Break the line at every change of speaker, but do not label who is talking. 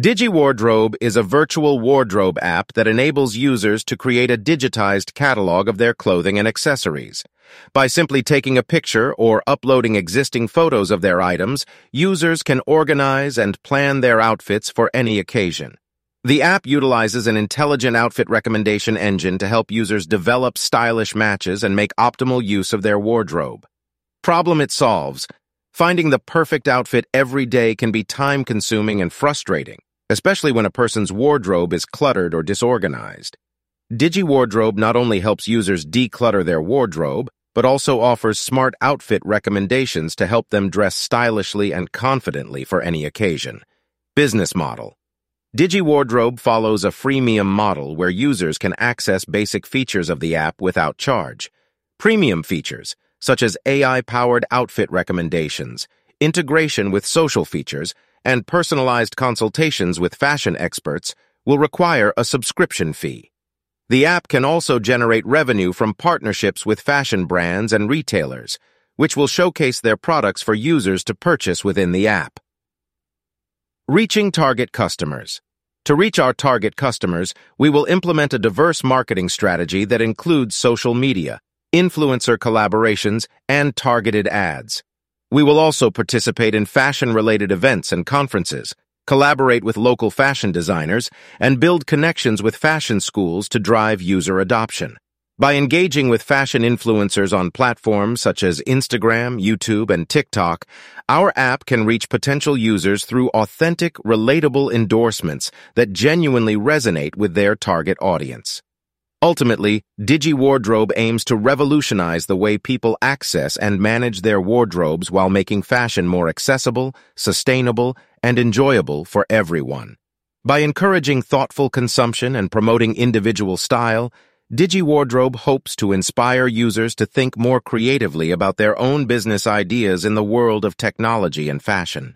DigiWardrobe is a virtual wardrobe app that enables users to create a digitized catalog of their clothing and accessories. By simply taking a picture or uploading existing photos of their items, users can organize and plan their outfits for any occasion. The app utilizes an intelligent outfit recommendation engine to help users develop stylish matches and make optimal use of their wardrobe. Problem it solves. Finding the perfect outfit every day can be time-consuming and frustrating, especially when a person's wardrobe is cluttered or disorganized. DigiWardrobe not only helps users declutter their wardrobe, but also offers smart outfit recommendations to help them dress stylishly and confidently for any occasion. Business Model DigiWardrobe follows a freemium model where users can access basic features of the app without charge. Premium features, such as AI-powered outfit recommendations, integration with social features, and personalized consultations with fashion experts, will require a subscription fee. The app can also generate revenue from partnerships with fashion brands and retailers, which will showcase their products for users to purchase within the app. Reaching target customers. To reach our target customers, we will implement a diverse marketing strategy that includes social media, influencer collaborations, and targeted ads. We will also participate in fashion-related events and conferences, collaborate with local fashion designers, and build connections with fashion schools to drive user adoption. By engaging with fashion influencers on platforms such as Instagram, YouTube, and TikTok, our app can reach potential users through authentic, relatable endorsements that genuinely resonate with their target audience. Ultimately, DigiWardrobe aims to revolutionize the way people access and manage their wardrobes while making fashion more accessible, sustainable, and enjoyable for everyone. By encouraging thoughtful consumption and promoting individual style, DigiWardrobe hopes to inspire users to think more creatively about their own business ideas in the world of technology and fashion.